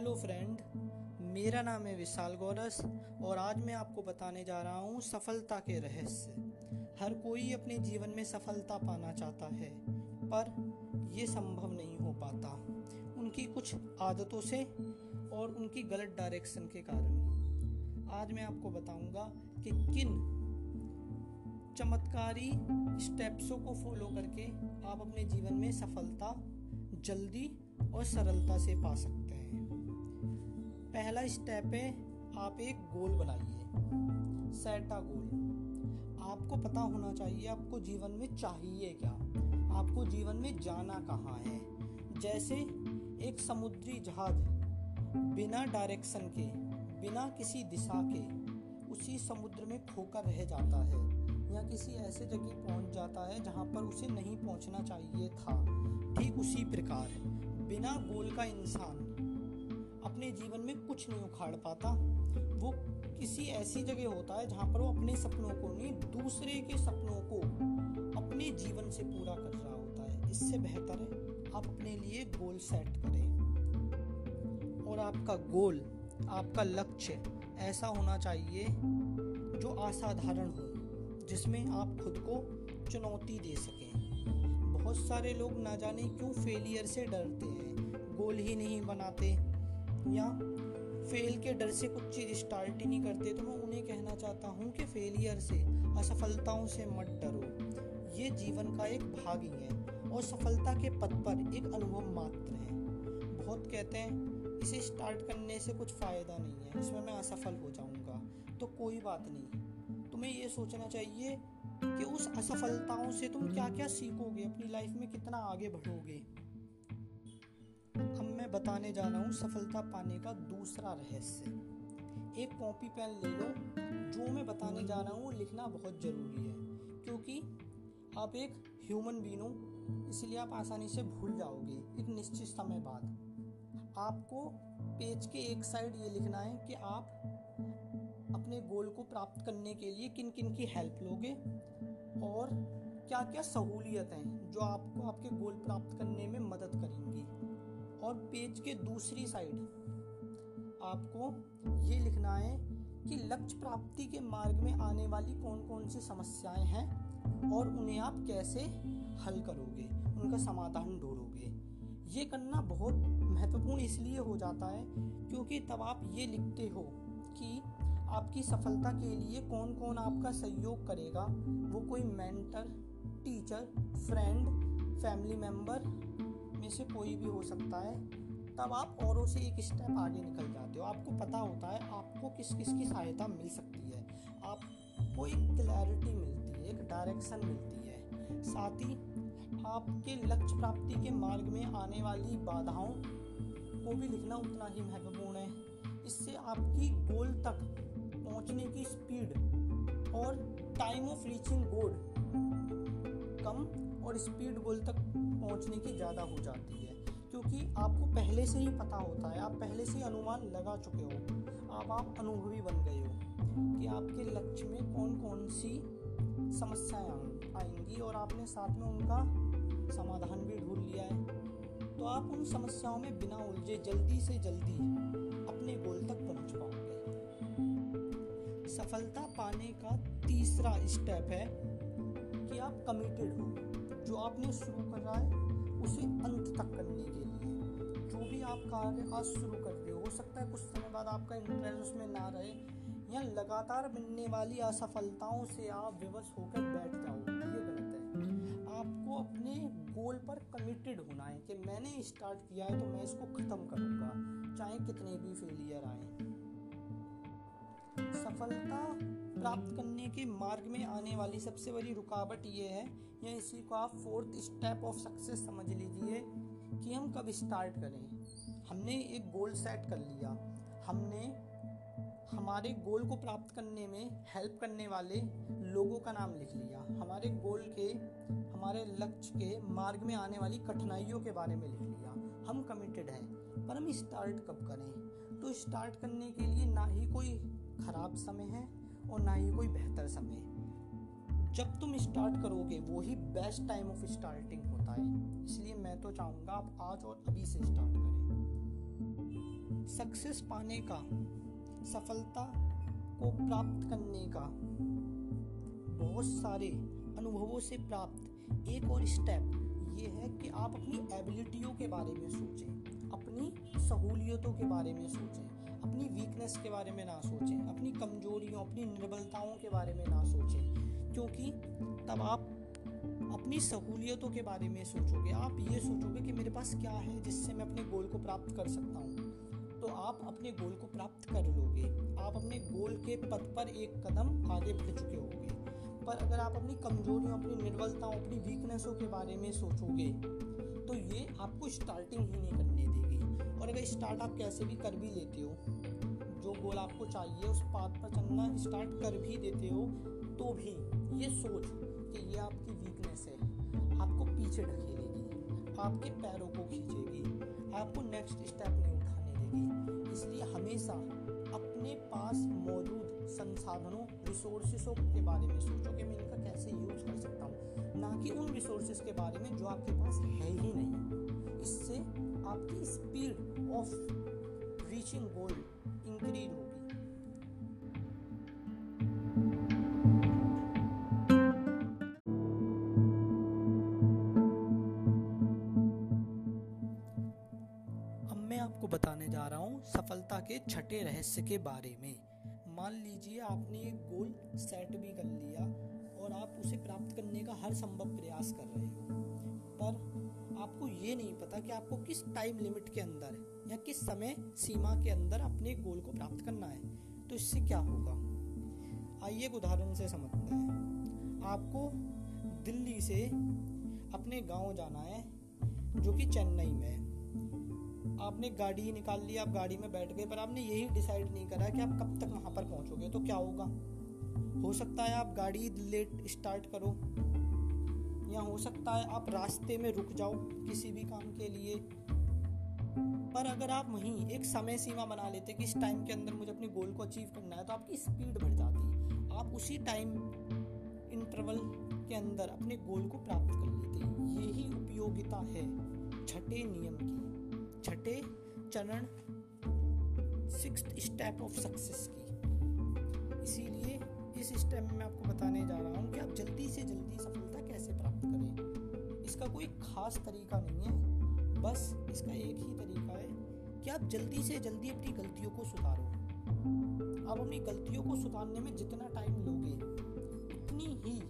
Hello friend मेरा नाम है विशाल गौरस और आज मैं आपको बताने जा रहा हूँ सफलता के रहस्य। हर कोई अपने जीवन में सफलता पाना चाहता है, पर यह संभव नहीं हो पाता। उनकी कुछ आदतों से और उनकी गलत डायरेक्शन के कारण। आज मैं आपको बताऊँगा कि किन चमत्कारी स्टेप्सों को फॉलो करके आप अपने जीवन में सफलता जल्दी और सरलता से पा सकते हैं। पहला स्टेप है, आप एक गोल बनाइए। सेट अ गोल आपको पता होना चाहिए, आपको जीवन में चाहिए क्या? आपको जीवन में जाना कहाँ है? जैसे एक समुद्री जहाज़, बिना डायरेक्शन के, बिना किसी दिशा के, उसी समुद्र में खोकर रह जाता है, या किसी ऐसे जगह पहुँच जाता है, जहाँ पर उसे नहीं पहुँचना चाहिए था। ठीक उसी प्रकार, बिना गोल का इंसान अपने जीवन में कुछ नहीं उखाड़ पाता। वो किसी ऐसी जगह होता है जहाँ पर वो अपने सपनों को नहीं, दूसरे के सपनों को अपने जीवन से पूरा कर रहा होता है। इससे बेहतर है आप अपने लिए गोल सेट करें। और आपका गोल, आपका लक्ष्य ऐसा होना चाहिए जो असाधारण हो, जिसमें आप खुद को चुनौती दे सकें। बहुत सारे लोग ना जाने क्यों फेलियर से डरते हैं, गोल ही नहीं बनाते। या फेल के डर से कुछ चीज़ स्टार्ट ही नहीं करते तो मैं उन्हें कहना चाहता हूँ कि फेलियर से, असफलताओं से मत डरो। ये जीवन का एक भाग ही है और सफलता के पथ पर एक अनुभव मात्र है। बहुत कहते हैं, इसे स्टार्ट करने से कुछ फ़ायदा नहीं है, इसमें मैं असफल हो जाऊँगा। तो कोई बात नहीं। तुम्हें ये सोचना चाहिए कि उस असफलताओं से तुम क्या क्या सीखोगे, अपनी लाइफ में कितना आगे बढ़ोगे। मैं बताने जा रहा हूँ सफलता पाने का दूसरा रहस्य। एक कॉपी पेन ले लो, जो मैं बताने जा रहा हूँ लिखना बहुत ज़रूरी है, क्योंकि आप एक ह्यूमन बीन हो, इसलिए आप आसानी से भूल जाओगे एक निश्चित समय बाद। आपको पेज के एक साइड ये लिखना है कि आप अपने गोल को प्राप्त करने के लिए किन किन की हेल्प लोगे और क्या क्या सहूलियतें जो आपको आपके गोल प्राप्त करने में मदद करेंगी। और पेज के दूसरी साइड। आपको ये लिखना है कि लक्ष्य प्राप्ति के मार्ग में आने वाली कौन कौन सी समस्याएँ हैं और उन्हें आप कैसे हल करोगे, उनका समाधान ढूंढोगे। ये करना बहुत महत्वपूर्ण इसलिए हो जाता है क्योंकि तब आप ये लिखते हो कि आपकी सफलता के लिए कौन कौन आपका सहयोग करेगा। वो कोई mentor, teacher, friend, family member में से कोई भी हो सकता है, तब आप औरों से एक स्टेप आगे निकल जाते हो। आपको पता होता है, आपको किस किस की सहायता मिल सकती है। आपको एक क्लैरिटी मिलती है, एक डायरेक्शन मिलती है। साथ ही, आपके लक्ष्य प्राप्ति के मार्ग में आने वाली बाधाओं को भी लिखना उतना ही महत्वपूर्ण है। इससे आपकी गोल तक पहुँचने की स्पीड और टाइम ऑफ़ रीचिंग गोल कम और स्पीड गोल तक पहुँचने की ज़्यादा हो जाती है, क्योंकि आपको पहले से ही पता होता है, आप पहले से अनुमान लगा चुके हो अब आप अनुभवी बन गए हो कि आपके लक्ष्य में कौन कौन सी समस्याएँ आएँगी और आपने साथ में उनका समाधान भी ढूंढ लिया है। तो आप उन समस्याओं में बिना उलझे जल्दी से जल्दी अपने गोल तक पहुँच पाओगे। सफलता पाने का तीसरा स्टेप है कि आप कमिटेड हो। जो आपने शुरू कर रहा है, उसे अंत तक करने के लिए। जो भी आप कार्य आज शुरू कर रहे हो हो सकता है कुछ समय बाद आपका इंटरेस्ट उसमें ना रहे, या लगातार मिलने वाली असफलताओं से आप विवश होकर बैठ जाओ। ये गलत है। आपको अपने गोल पर कमिटेड होना है कि मैंने स्टार्ट किया है तो मैं इसको ख़त्म करूँगा, चाहे कितने भी फेलियर आए। सफलता प्राप्त करने के मार्ग में आने वाली सबसे बड़ी रुकावट ये है, या इसी को आप फोर्थ स्टेप ऑफ़ सक्सेस समझ लीजिए कि हम कब स्टार्ट करें। हमने एक गोल सेट कर लिया। हमने हमारे गोल को प्राप्त करने में हेल्प करने वाले लोगों का नाम लिख लिया। हमारे गोल के, हमारे लक्ष्य के मार्ग में आने वाली कठिनाइयों के बारे में लिख लिया। हम कमिटेड हैं, पर हम स्टार्ट कब करें? तो स्टार्ट करने के लिए ना ही कोई ख़राब समय है और ना ही कोई बेहतर समय जब तुम स्टार्ट करोगे, वो ही बेस्ट टाइम ऑफ़ स्टार्टिंग होता है। इसलिए मैं तो चाहूँगा आप आज और अभी से स्टार्ट करें। सक्सेस पाने का, सफलता को प्राप्त करने का, बहुत सारे अनुभवों से प्राप्त एक और स्टेप ये है कि आप अपनी एबिलिटियों के बारे में सोचें, अपनी सहूलियतों के बारे में सोचें। अपनी वीकनेस के बारे में ना सोचें, अपनी कमजोरियों, अपनी निर्बलताओं के बारे में ना सोचें, क्योंकि तब आप अपनी सहूलियतों के बारे में सोचोगे। आप ये सोचोगे कि मेरे पास क्या है जिससे मैं अपने गोल को प्राप्त कर सकता हूँ। तो आप अपने गोल को प्राप्त कर लोगे। आप अपने गोल के पथ पर एक कदम आगे बढ़ चुके होंगे। पर अगर आप अपनी कमजोरियों, अपनी निर्बलताओं, अपनी वीकनेसों के बारे में सोचोगे तो ये आपको स्टार्टिंग ही नहीं करने देगी। और अगर स्टार्ट आप कैसे भी कर भी लेते हो, जो गोल आपको चाहिए, उस पाथ पर चलना स्टार्ट कर भी देते हो तो भी ये सोच कि ये आपकी वीकनेस है, आपको पीछे ढकेलेगी आपके पैरों को खींचेगी, आपको नेक्स्ट स्टेप नहीं उठाने देगी। इसलिए हमेशा अपने पास मौजूद संसाधनों रिसोर्सेसों के बारे में सोचो कि मैं इनका कैसे यूज़ कर सकता हूँ। ना कि उन रिसोर्सेज के बारे में जो आपके पास है ही नहीं। इससे आपकी speed of reaching goal increase होगी। आपको बताने जा रहा हूँ सफलता के छठे रहस्य के बारे में। मान लीजिए आपने एक गोल सेट भी कर लिया और आप उसे प्राप्त करने का हर संभव प्रयास कर रहे हो। पर आपको ये नहीं पता कि आपको किस टाइम लिमिट के अंदर या किस समय सीमा के अंदर अपने गोल को प्राप्त करना है। तो इससे क्या होगा? आइए एक उदाहरण से समझते हैं। आपको दिल्ली से अपने गाँव जाना है, जो कि चेन्नई में है। आपने गाड़ी निकाल ली, आप गाड़ी में बैठ गए, पर आपने यही डिसाइड नहीं करा कि आप कब तक वहाँ पर पहुंचोगे तो क्या होगा? हो सकता है आप गाड़ी लेट स्टार्ट करो। या हो सकता है आप रास्ते में रुक जाओ किसी भी काम के लिए। पर अगर आप वहीं एक समय सीमा बना लेते कि इस टाइम के अंदर मुझे अपने गोल को अचीव करना है तो आपकी स्पीड बढ़ जाती। है आप उसी टाइम इंटरवल के अंदर अपने गोल को प्राप्त कर लेते। हैं यही उपयोगिता है छठे नियम की। छठे चरण सिक्स स्टेप ऑफ़ सक्सेस की। इसीलिए इस स्टेप में आपको बताने जा रहा हूँ कि आप जल्दी से जल्दी सफलता कैसे प्राप्त करें। इसका कोई खास तरीका नहीं है, बस इसका एक ही तरीका है कि आप जल्दी से जल्दी अपनी गलतियों को सुधारो। आप अपनी गलतियों को सुधारने में जितना टाइम लोगे, उतनी ही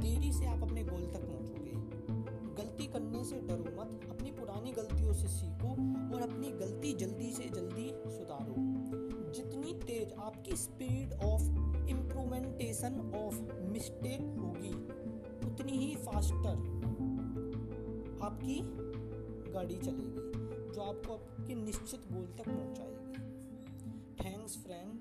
देरी से आप अपने गोल तक पहुंचोगे। गलती करने से डरो मत, अपनी पुरानी गलतियों से सीखो और अपनी गलती जल्दी से जल्दी सुधारो। जितनी तेज आपकी speed of improvementation of mistake होगी फास्टर आपकी गाड़ी चलेगी जो आपको आपके निश्चित गोल तक पहुंचाएगी। Thanks friend